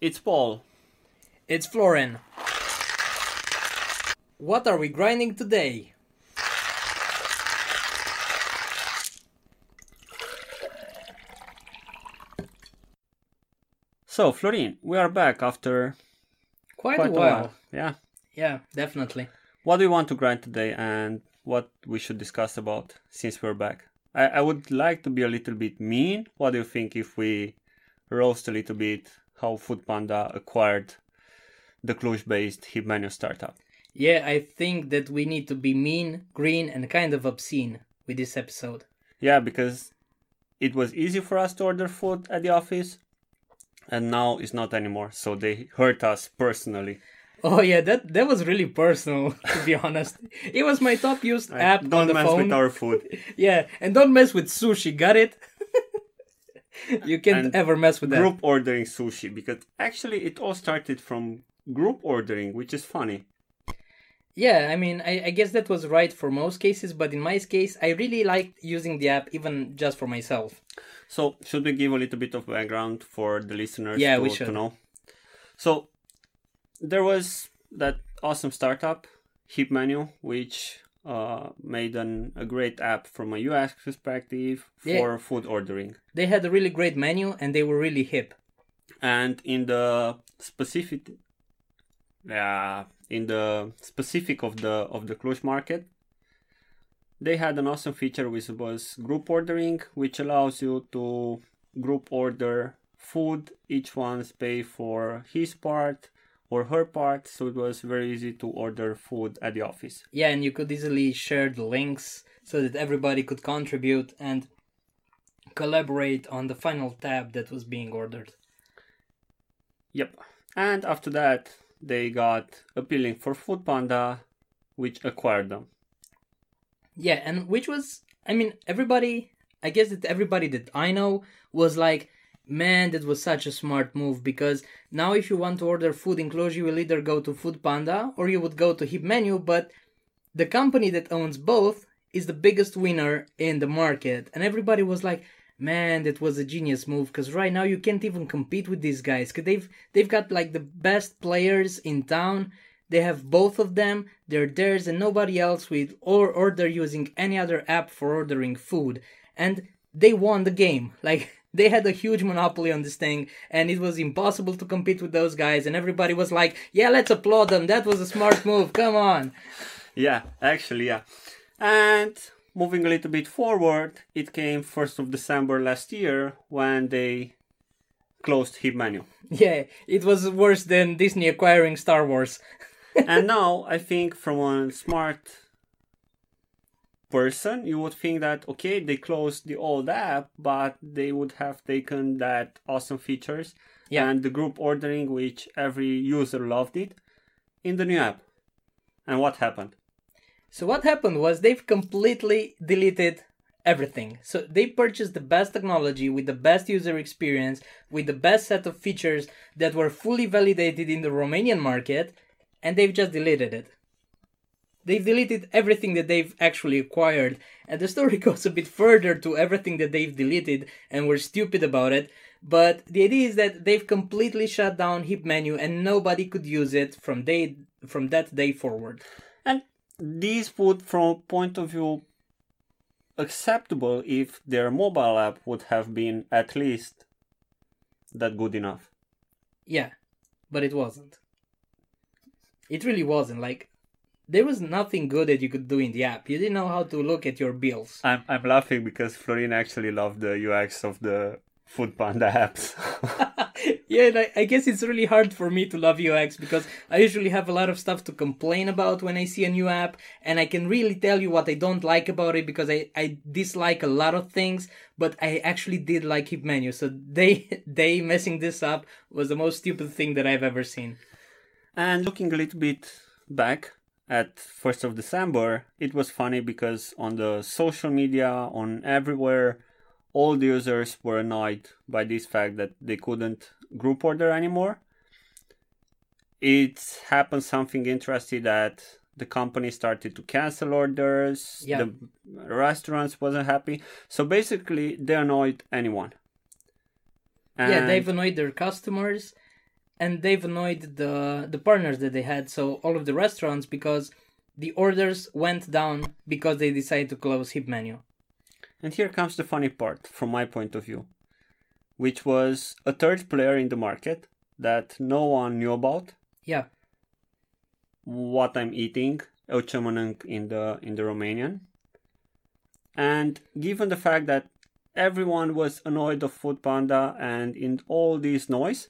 It's Paul. It's Florin. What are we grinding today? So, Florin, we are back after Quite, quite a, while. Yeah. Yeah, definitely. What do you want to grind today and what we should discuss about since we're back? I, I would like to be a little bit mean. What do you think if we roast a little bit how Foodpanda acquired the Cluj based Hip Menu startup? Yeah, I think that we need to be mean, green, and kind of obscene with this episode. Yeah, because it was easy for us to order food at the office and now it's not anymore. So they hurt us personally. Oh yeah, that that was really personal to be honest. It was my top used app Don't on the mess phone. with our food. Yeah, and don't mess with sushi. Got it? You can't ever mess with that. group ordering sushi because actually it all started from group ordering, which is funny. Yeah, I mean, I, I guess that was right for most cases, but in my case, I really liked using the app even just for myself. So, should we give a little bit of background for the listeners Yeah, to, we to should. know? So, there was that awesome startup, Hip Menu, which uh, made an, a great app from a US perspective for Yeah. food ordering. They had a really great menu and they were really hip. And in the specific, yeah, in the specific of the of the Cluj market, they had an awesome feature which was group ordering, which allows you to group order food. Each one's pay for his part or her part, so it was very easy to order food at the office. Yeah, and you could easily share the links so that everybody could contribute and collaborate on the final tab that was being ordered. Yep. And after that, they got appealing for Food Panda, which acquired them. Yeah, and which was, I mean, everybody, I guess that everybody that I know was like, man, that was such a smart move because now if you want to order food in Cluj, you will either go to Food Panda or you would go to Hip Menu, but the company that owns both is the biggest winner in the market. And everybody was like, man, that was a genius move because right now you can't even compete with these guys because they've, they've got like the best players in town. They have both of them. They're theirs, and nobody else will or order using any other app for ordering food. And they won the game. Like they had a huge monopoly on this thing, and it was impossible to compete with those guys. And everybody was like, "Yeah, let's applaud them. That was a smart move. Come on." Yeah, actually, yeah. And moving a little bit forward, it came 1st of December last year when they closed Hip Menu. Yeah, it was worse than Disney acquiring Star Wars. and now I think from a smart person, you would think that okay, they closed the old app, but they would have taken that awesome features Yeah. and the group ordering, which every user loved it, in the new app. And what happened? So what happened was they've completely deleted everything. So they purchased the best technology with the best user experience, with the best set of features that were fully validated in the Romanian market, and they've just deleted it. They've deleted everything that they've actually acquired, and the story goes a bit further to everything that they've deleted and were stupid about it. But the idea is that they've completely shut down Hip Menu and nobody could use it from day from that day forward. And these would, from a point of view, acceptable if their mobile app would have been at least that good enough. Yeah, but it wasn't. It really wasn't. Like, there was nothing good that you could do in the app. You didn't know how to look at your bills. I'm I'm laughing because Florin actually loved the UX of the Food Panda apps. yeah, and I, I guess it's really hard for me to love UX because I usually have a lot of stuff to complain about when I see a new app, and I can really tell you what I don't like about it because I, I dislike a lot of things, but I actually did like Hip Menu. So they they messing this up was the most stupid thing that I've ever seen. and looking a little bit back at 1st of December, it was funny because on the social media, on everywhere, all the users were annoyed by this fact that they couldn't group order anymore. It happened something interesting that the company started to cancel orders. Yeah. The restaurants wasn't happy. So basically, they annoyed anyone. yeah, they've annoyed their customers, and they've annoyed the the partners that they had, so all of the restaurants because the orders went down because they decided to close Hip Menu. And here comes the funny part from my point of view, which was a third player in the market that no one knew about. Yeah. What I'm eating, Eu in the in the Romanian. And given the fact that everyone was annoyed of Food Panda and in all this noise,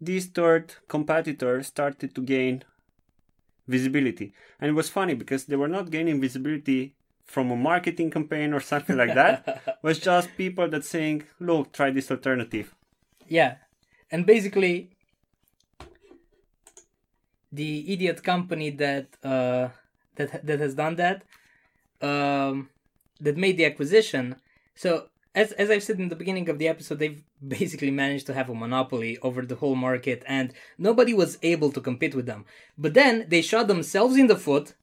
this third competitor started to gain visibility. And it was funny because they were not gaining visibility from a marketing campaign or something like that. it was just people that saying, look, try this alternative. Yeah. And basically the idiot company that uh that that has done that um that made the acquisition. So as as I've said in the beginning of the episode, they've basically managed to have a monopoly over the whole market, and nobody was able to compete with them. But then they shot themselves in the foot,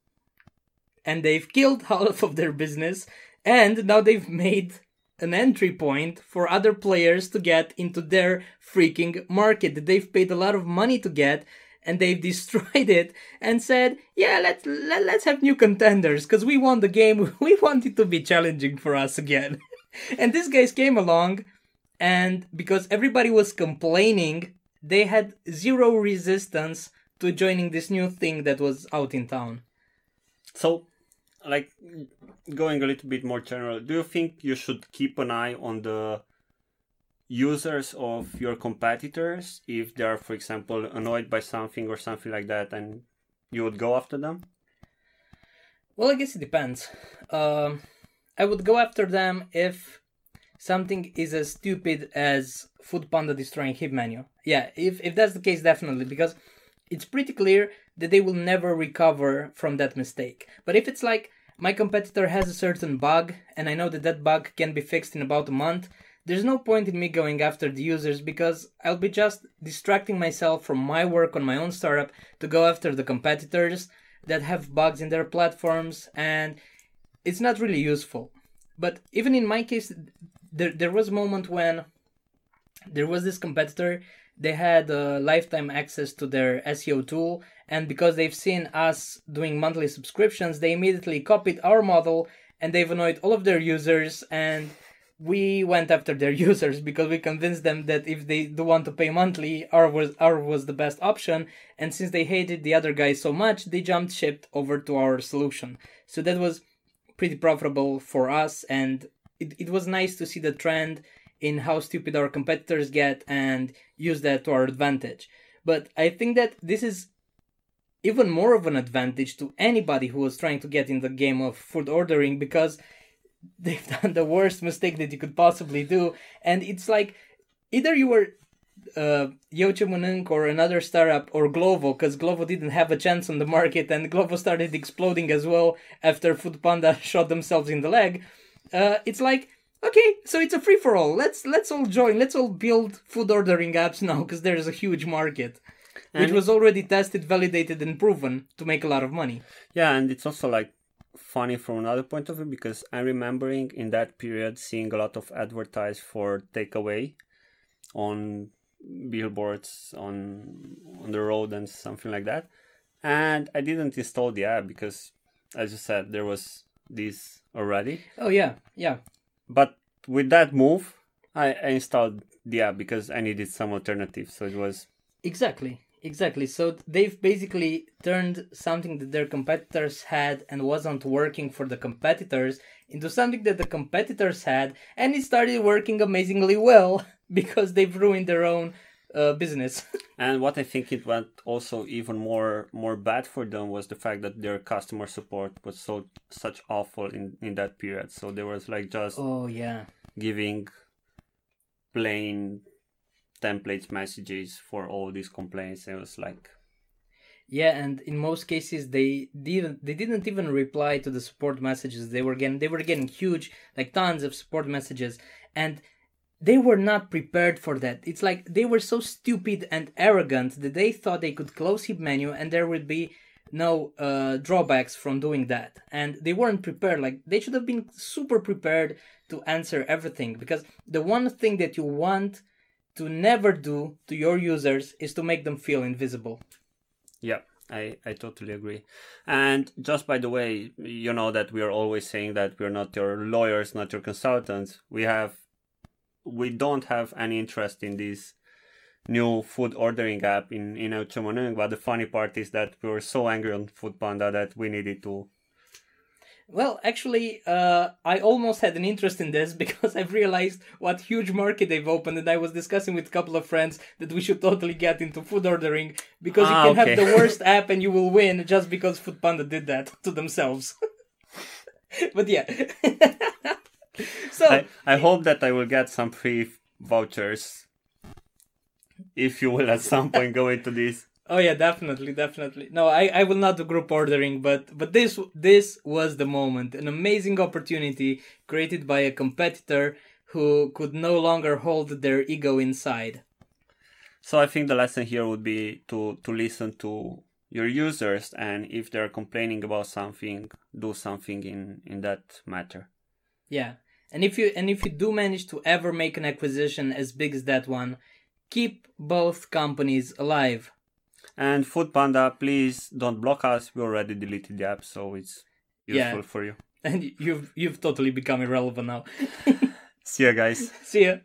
and they've killed half of their business, and now they've made an entry point for other players to get into their freaking market that they've paid a lot of money to get and they've destroyed it and said, "Yeah, let's let, let's have new contenders because we won the game. We want it to be challenging for us again." and these guys came along, and because everybody was complaining, they had zero resistance to joining this new thing that was out in town. So, like going a little bit more general, do you think you should keep an eye on the users of your competitors if they are, for example, annoyed by something or something like that, and you would go after them? Well, I guess it depends. Um, I would go after them if something is as stupid as Food Panda destroying Hip Menu. Yeah, if if that's the case, definitely because it's pretty clear that they will never recover from that mistake. But if it's like my competitor has a certain bug and I know that that bug can be fixed in about a month, there's no point in me going after the users because I'll be just distracting myself from my work on my own startup to go after the competitors that have bugs in their platforms and it's not really useful. But even in my case, there, there was a moment when there was this competitor they had uh, lifetime access to their SEO tool, and because they've seen us doing monthly subscriptions, they immediately copied our model and they've annoyed all of their users. And we went after their users because we convinced them that if they do want to pay monthly, our was our was the best option. And since they hated the other guys so much, they jumped ship over to our solution. So that was pretty profitable for us, and it, it was nice to see the trend in how stupid our competitors get and use that to our advantage. But I think that this is even more of an advantage to anybody who was trying to get in the game of food ordering because they've done the worst mistake that you could possibly do. And it's like either you were uh, ce or another startup or Glovo because Glovo didn't have a chance on the market and Glovo started exploding as well after Food Panda shot themselves in the leg. Uh, it's like okay, so it's a free for all. Let's let's all join. Let's all build food ordering apps now because there's a huge market, and which was already tested, validated, and proven to make a lot of money. Yeah, and it's also like funny from another point of view because I'm remembering in that period seeing a lot of advertise for takeaway on billboards on on the road and something like that. And I didn't install the app because, as you said, there was this already. Oh yeah, yeah. But with that move, I, I installed the app because I needed some alternative. So it was exactly, exactly. So they've basically turned something that their competitors had and wasn't working for the competitors into something that the competitors had, and it started working amazingly well because they've ruined their own uh, business. and what I think it went also even more more bad for them was the fact that their customer support was so such awful in in that period. So there was like just oh yeah giving plain templates messages for all these complaints. It was like yeah, and in most cases they didn't they didn't even reply to the support messages they were getting. They were getting huge, like tons of support messages, and they were not prepared for that. It's like they were so stupid and arrogant that they thought they could close Hip Menu and there would be no uh, drawbacks from doing that. And they weren't prepared. Like they should have been super prepared to answer everything because the one thing that you want to never do to your users is to make them feel invisible. Yeah, I, I totally agree. And just by the way, you know that we are always saying that we're not your lawyers, not your consultants. We have we don't have any interest in this new food ordering app in in Auchomonung, but the funny part is that we were so angry on Food Panda that we needed to well, actually, uh, I almost had an interest in this because I've realized what huge market they've opened, and I was discussing with a couple of friends that we should totally get into food ordering because ah, you can okay. have the worst app and you will win just because Food Panda did that to themselves. but yeah. So I, I hope that I will get some free vouchers if you will at some point go into this. Oh yeah, definitely, definitely. No, I, I will not do group ordering, but but this this was the moment, an amazing opportunity created by a competitor who could no longer hold their ego inside. So I think the lesson here would be to to listen to your users and if they're complaining about something, do something in in that matter. Yeah. And if you and if you do manage to ever make an acquisition as big as that one, keep both companies alive and Food Panda, please don't block us. We already deleted the app, so it's useful yeah. for you. And you've you've totally become irrelevant now. See ya, guys. See ya.